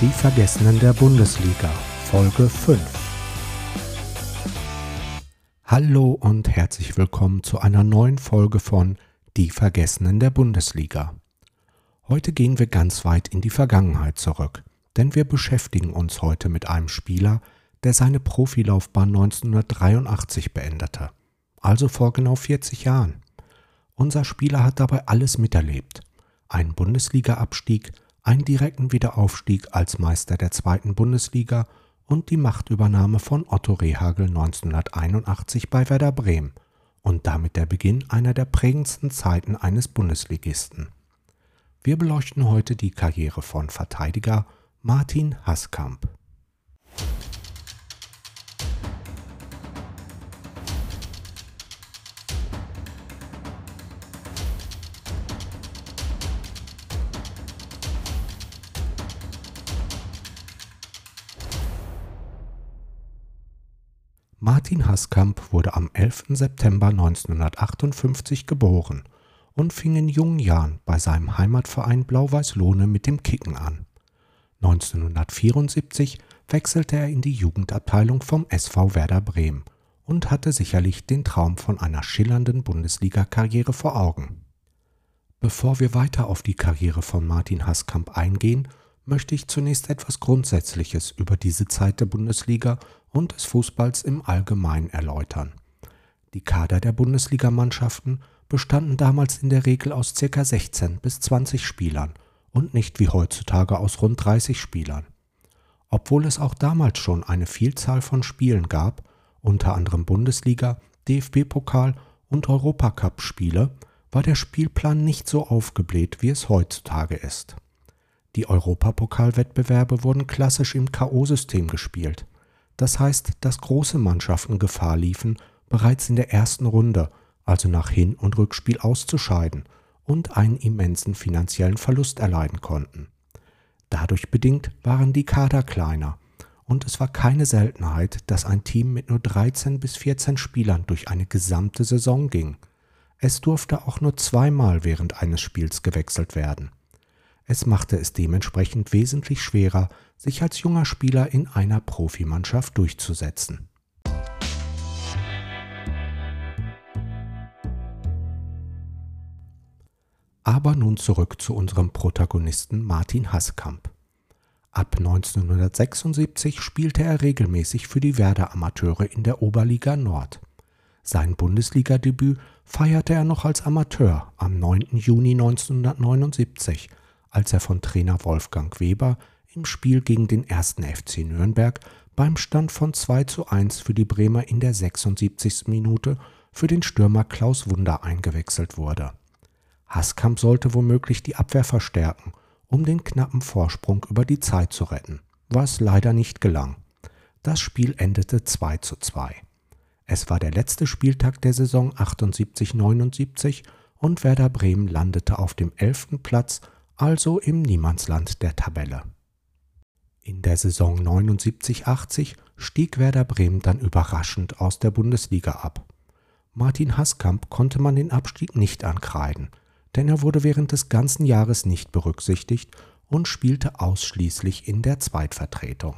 Die Vergessenen der Bundesliga, Folge 5. Hallo und herzlich willkommen zu einer neuen Folge von Die Vergessenen der Bundesliga. Heute gehen wir ganz weit in die Vergangenheit zurück, denn wir beschäftigen uns heute mit einem Spieler, der seine Profilaufbahn 1983 beendete, also vor genau 40 Jahren. Unser Spieler hat dabei alles miterlebt. Einen Bundesliga-Abstieg, einen direkten Wiederaufstieg als Meister der zweiten Bundesliga und die Machtübernahme von Otto Rehagel 1981 bei Werder Bremen und damit der Beginn einer der prägendsten Zeiten eines Bundesligisten. Wir beleuchten heute die Karriere von Verteidiger Martin Haskamp. Martin Haskamp wurde am 11. September 1958 geboren und fing in jungen Jahren bei seinem Heimatverein Blau-Weiß-Lohne mit dem Kicken an. 1974 wechselte er in die Jugendabteilung vom SV Werder Bremen und hatte sicherlich den Traum von einer schillernden Bundesliga-Karriere vor Augen. Bevor wir weiter auf die Karriere von Martin Haskamp eingehen, möchte ich zunächst etwas Grundsätzliches über diese Zeit der Bundesliga und des Fußballs im Allgemeinen erläutern. Die Kader der Bundesligamannschaften bestanden damals in der Regel aus ca. 16 bis 20 Spielern und nicht wie heutzutage aus rund 30 Spielern. Obwohl es auch damals schon eine Vielzahl von Spielen gab, unter anderem Bundesliga, DFB-Pokal und Europacup-Spiele, war der Spielplan nicht so aufgebläht, wie es heutzutage ist. Die Europapokalwettbewerbe wurden klassisch im KO-System gespielt. Das heißt, dass große Mannschaften Gefahr liefen, bereits in der ersten Runde, also nach Hin- und Rückspiel auszuscheiden und einen immensen finanziellen Verlust erleiden konnten. Dadurch bedingt waren die Kader kleiner und es war keine Seltenheit, dass ein Team mit nur 13 bis 14 Spielern durch eine gesamte Saison ging. Es durfte auch nur zweimal während eines Spiels gewechselt werden. Es machte es dementsprechend wesentlich schwerer, sich als junger Spieler in einer Profimannschaft durchzusetzen. Aber nun zurück zu unserem Protagonisten Martin Haskamp. Ab 1976 spielte er regelmäßig für die Werder Amateure in der Oberliga Nord. Sein Bundesligadebüt feierte er noch als Amateur am 9. Juni 1979 als er von Trainer Wolfgang Weber im Spiel gegen den 1. FC Nürnberg beim Stand von 2 zu 1 für die Bremer in der 76. Minute für den Stürmer Klaus Wunder eingewechselt wurde. Haskamp sollte womöglich die Abwehr verstärken, um den knappen Vorsprung über die Zeit zu retten, was leider nicht gelang. Das Spiel endete 2 zu 2. Es war der letzte Spieltag der Saison 78-79 und Werder Bremen landete auf dem 11. Platz also im Niemandsland der Tabelle. In der Saison 79-80 stieg Werder Bremen dann überraschend aus der Bundesliga ab. Martin Haskamp konnte man den Abstieg nicht ankreiden, denn er wurde während des ganzen Jahres nicht berücksichtigt und spielte ausschließlich in der Zweitvertretung.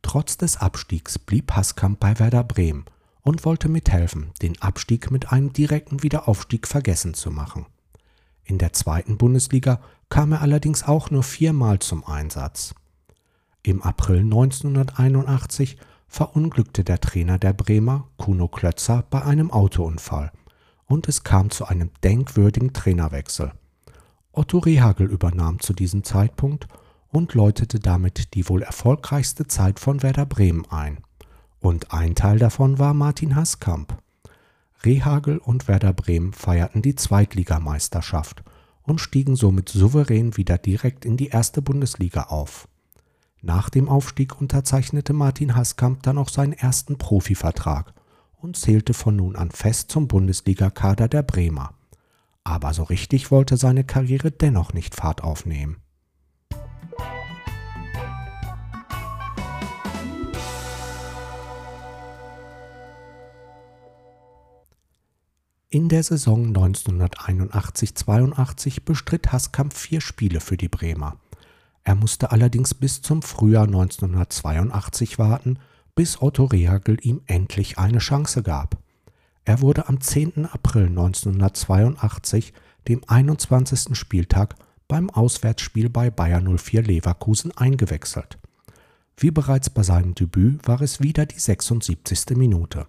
Trotz des Abstiegs blieb Haskamp bei Werder Bremen und wollte mithelfen, den Abstieg mit einem direkten Wiederaufstieg vergessen zu machen. In der zweiten Bundesliga kam er allerdings auch nur viermal zum Einsatz. Im April 1981 verunglückte der Trainer der Bremer, Kuno Klötzer, bei einem Autounfall und es kam zu einem denkwürdigen Trainerwechsel. Otto Rehagel übernahm zu diesem Zeitpunkt und läutete damit die wohl erfolgreichste Zeit von Werder Bremen ein. Und ein Teil davon war Martin Haskamp. Rehagel und Werder Bremen feierten die Zweitligameisterschaft und stiegen somit souverän wieder direkt in die erste Bundesliga auf. Nach dem Aufstieg unterzeichnete Martin Haskamp dann auch seinen ersten Profivertrag und zählte von nun an fest zum Bundesligakader der Bremer. Aber so richtig wollte seine Karriere dennoch nicht Fahrt aufnehmen. In der Saison 1981-82 bestritt Haskamp vier Spiele für die Bremer. Er musste allerdings bis zum Frühjahr 1982 warten, bis Otto Rehagel ihm endlich eine Chance gab. Er wurde am 10. April 1982, dem 21. Spieltag, beim Auswärtsspiel bei Bayer 04 Leverkusen eingewechselt. Wie bereits bei seinem Debüt war es wieder die 76. Minute,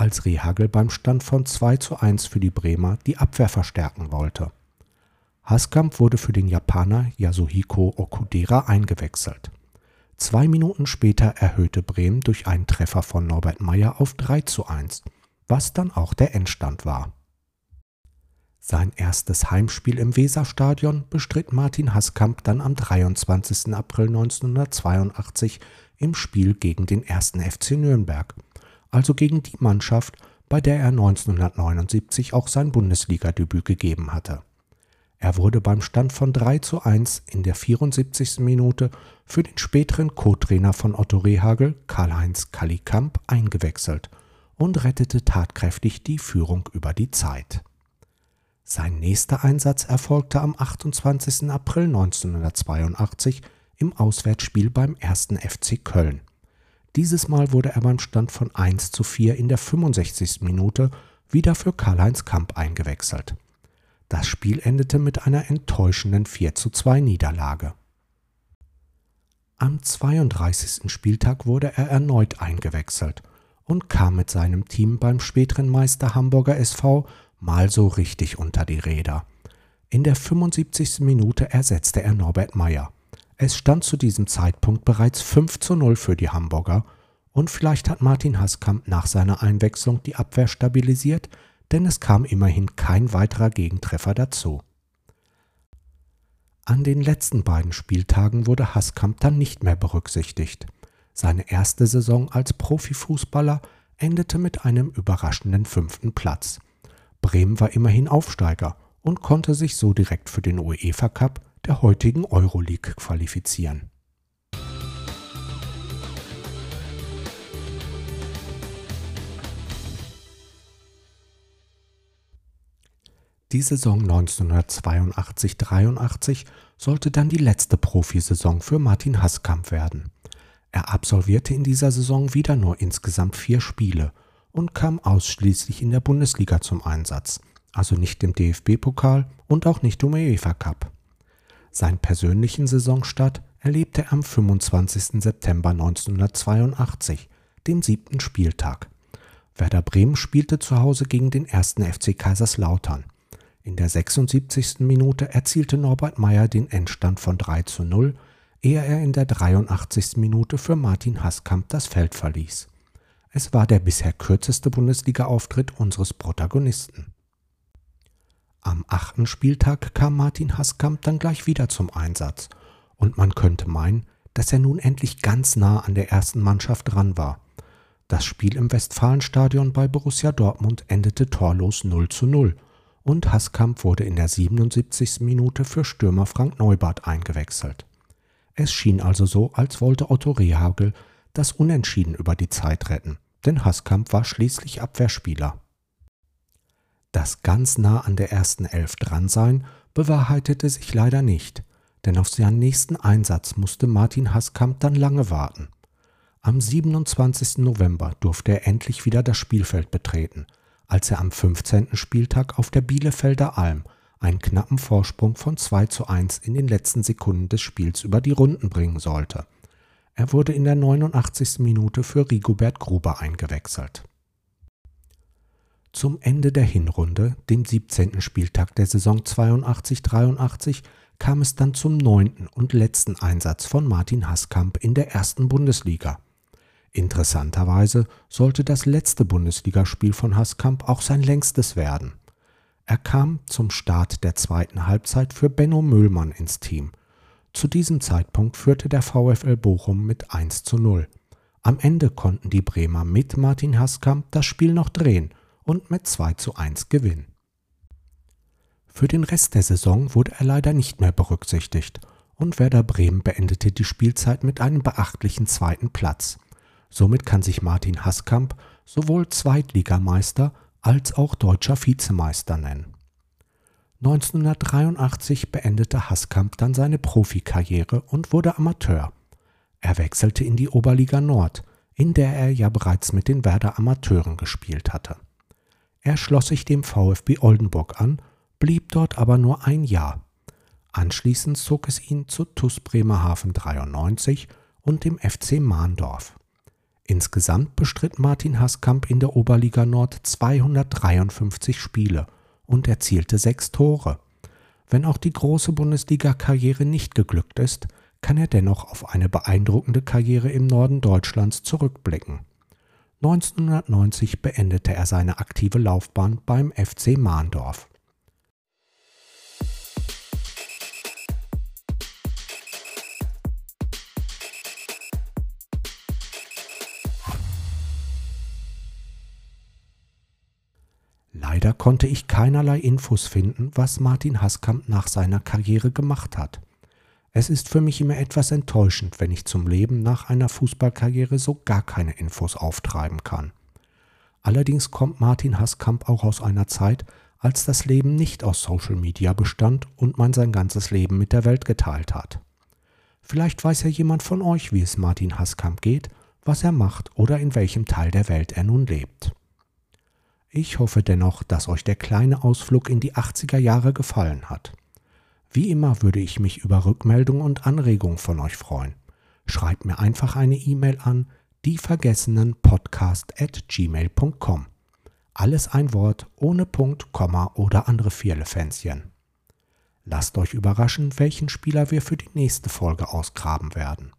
als Rehagel beim Stand von 2 zu 1 für die Bremer die Abwehr verstärken wollte. Haskamp wurde für den Japaner Yasuhiko Okudera eingewechselt. Zwei Minuten später erhöhte Bremen durch einen Treffer von Norbert Meyer auf 3 zu 1, was dann auch der Endstand war. Sein erstes Heimspiel im Weserstadion bestritt Martin Haskamp dann am 23. April 1982 im Spiel gegen den 1. FC Nürnberg, also gegen die Mannschaft, bei der er 1979 auch sein Bundesligadebüt gegeben hatte. Er wurde beim Stand von 3 zu 1 in der 74. Minute für den späteren Co-Trainer von Otto Rehagel, Karl-Heinz Kallikamp, eingewechselt und rettete tatkräftig die Führung über die Zeit. Sein nächster Einsatz erfolgte am 28. April 1982 im Auswärtsspiel beim 1. FC Köln. Dieses Mal wurde er beim Stand von 1 zu 4 in der 65. Minute wieder für Karl-Heinz Kamp eingewechselt. Das Spiel endete mit einer enttäuschenden 4 zu 2 Niederlage. Am 32. Spieltag wurde er erneut eingewechselt und kam mit seinem Team beim späteren Meister Hamburger SV mal so richtig unter die Räder. In der 75. Minute ersetzte er Norbert Meyer. Es stand zu diesem Zeitpunkt bereits 5 zu 0 für die Hamburger und vielleicht hat Martin Haskamp nach seiner Einwechslung die Abwehr stabilisiert, denn es kam immerhin kein weiterer Gegentreffer dazu. An den letzten beiden Spieltagen wurde Haskamp dann nicht mehr berücksichtigt. Seine erste Saison als Profifußballer endete mit einem überraschenden fünften Platz. Bremen war immerhin Aufsteiger und konnte sich so direkt für den UEFA Cup der heutigen Euroleague qualifizieren. Die Saison 1982-83 sollte dann die letzte Profisaison für Martin Hasskamp werden. Er absolvierte in dieser Saison wieder nur insgesamt vier Spiele und kam ausschließlich in der Bundesliga zum Einsatz, also nicht im DFB-Pokal und auch nicht im UEFA Cup. Seinen persönlichen Saisonstart erlebte er am 25. September 1982, dem siebten Spieltag. Werder Bremen spielte zu Hause gegen den ersten FC Kaiserslautern. In der 76. Minute erzielte Norbert Meyer den Endstand von 3 zu 0, ehe er in der 83. Minute für Martin Haskamp das Feld verließ. Es war der bisher kürzeste Bundesliga-Auftritt unseres Protagonisten. Am achten Spieltag kam Martin Haskamp dann gleich wieder zum Einsatz und man könnte meinen, dass er nun endlich ganz nah an der ersten Mannschaft dran war. Das Spiel im Westfalenstadion bei Borussia Dortmund endete torlos 0 zu 0 und Haskamp wurde in der 77. Minute für Stürmer Frank Neubart eingewechselt. Es schien also so, als wollte Otto Rehagel das Unentschieden über die Zeit retten, denn Haskamp war schließlich Abwehrspieler. Das ganz nah an der ersten Elf dran sein bewahrheitete sich leider nicht, denn auf seinen nächsten Einsatz musste Martin Haskamp dann lange warten. Am 27. November durfte er endlich wieder das Spielfeld betreten – als er am 15. Spieltag auf der Bielefelder Alm einen knappen Vorsprung von 2 zu 1 in den letzten Sekunden des Spiels über die Runden bringen sollte. Er wurde in der 89. Minute für Rigobert Gruber eingewechselt. Zum Ende der Hinrunde, dem 17. Spieltag der Saison 82-83, kam es dann zum neunten und letzten Einsatz von Martin Hasskamp in der ersten Bundesliga. Interessanterweise sollte das letzte Bundesligaspiel von Haskamp auch sein längstes werden. Er kam zum Start der zweiten Halbzeit für Benno Müllmann ins Team. Zu diesem Zeitpunkt führte der VfL Bochum mit 1 zu 0. Am Ende konnten die Bremer mit Martin Haskamp das Spiel noch drehen und mit 2 zu 1 gewinnen. Für den Rest der Saison wurde er leider nicht mehr berücksichtigt und Werder Bremen beendete die Spielzeit mit einem beachtlichen zweiten Platz. Somit kann sich Martin Haskamp sowohl Zweitligameister als auch deutscher Vizemeister nennen. 1983 beendete Haskamp dann seine Profikarriere und wurde Amateur. Er wechselte in die Oberliga Nord, in der er ja bereits mit den Werder Amateuren gespielt hatte. Er schloss sich dem VfB Oldenburg an, blieb dort aber nur ein Jahr. Anschließend zog es ihn zu TuS Bremerhaven 93 und dem FC Mahndorf. Insgesamt bestritt Martin Haskamp in der Oberliga Nord 253 Spiele und erzielte sechs Tore. Wenn auch die große Bundesliga-Karriere nicht geglückt ist, kann er dennoch auf eine beeindruckende Karriere im Norden Deutschlands zurückblicken. 1990 beendete er seine aktive Laufbahn beim FC Mahndorf. Leider konnte ich keinerlei Infos finden, was Martin Haskamp nach seiner Karriere gemacht hat. Es ist für mich immer etwas enttäuschend, wenn ich zum Leben nach einer Fußballkarriere so gar keine Infos auftreiben kann. Allerdings kommt Martin Haskamp auch aus einer Zeit, als das Leben nicht aus Social Media bestand und man sein ganzes Leben mit der Welt geteilt hat. Vielleicht weiß ja jemand von euch, wie es Martin Haskamp geht, was er macht oder in welchem Teil der Welt er nun lebt. Ich hoffe dennoch, dass euch der kleine Ausflug in die 80er Jahre gefallen hat. Wie immer würde ich mich über Rückmeldungen und Anregungen von euch freuen. Schreibt mir einfach eine E-Mail an dievergessenenpodcast at gmail.com. Alles ein Wort, ohne Punkt, Komma oder andere Vierlefänzchen. Lasst euch überraschen, welchen Spieler wir für die nächste Folge ausgraben werden.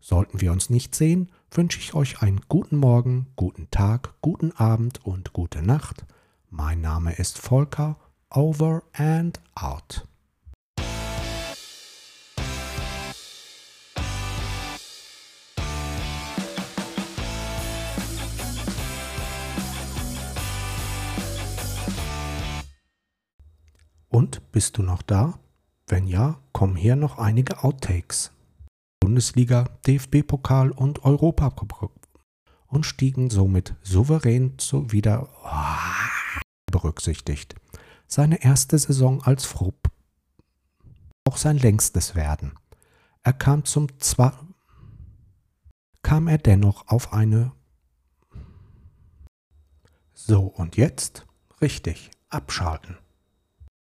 Sollten wir uns nicht sehen, wünsche ich euch einen guten Morgen, guten Tag, guten Abend und gute Nacht. Mein Name ist Volker, over and out. Bist du noch da? Wenn ja, kommen hier noch einige Outtakes. Bundesliga, DFB-Pokal und Europapokal und stiegen somit souverän zu wieder oh, berücksichtigt. Seine erste Saison als Frupp, auch sein längstes Werden. Er kam zum zwar kam er dennoch auf eine So und jetzt richtig abschalten.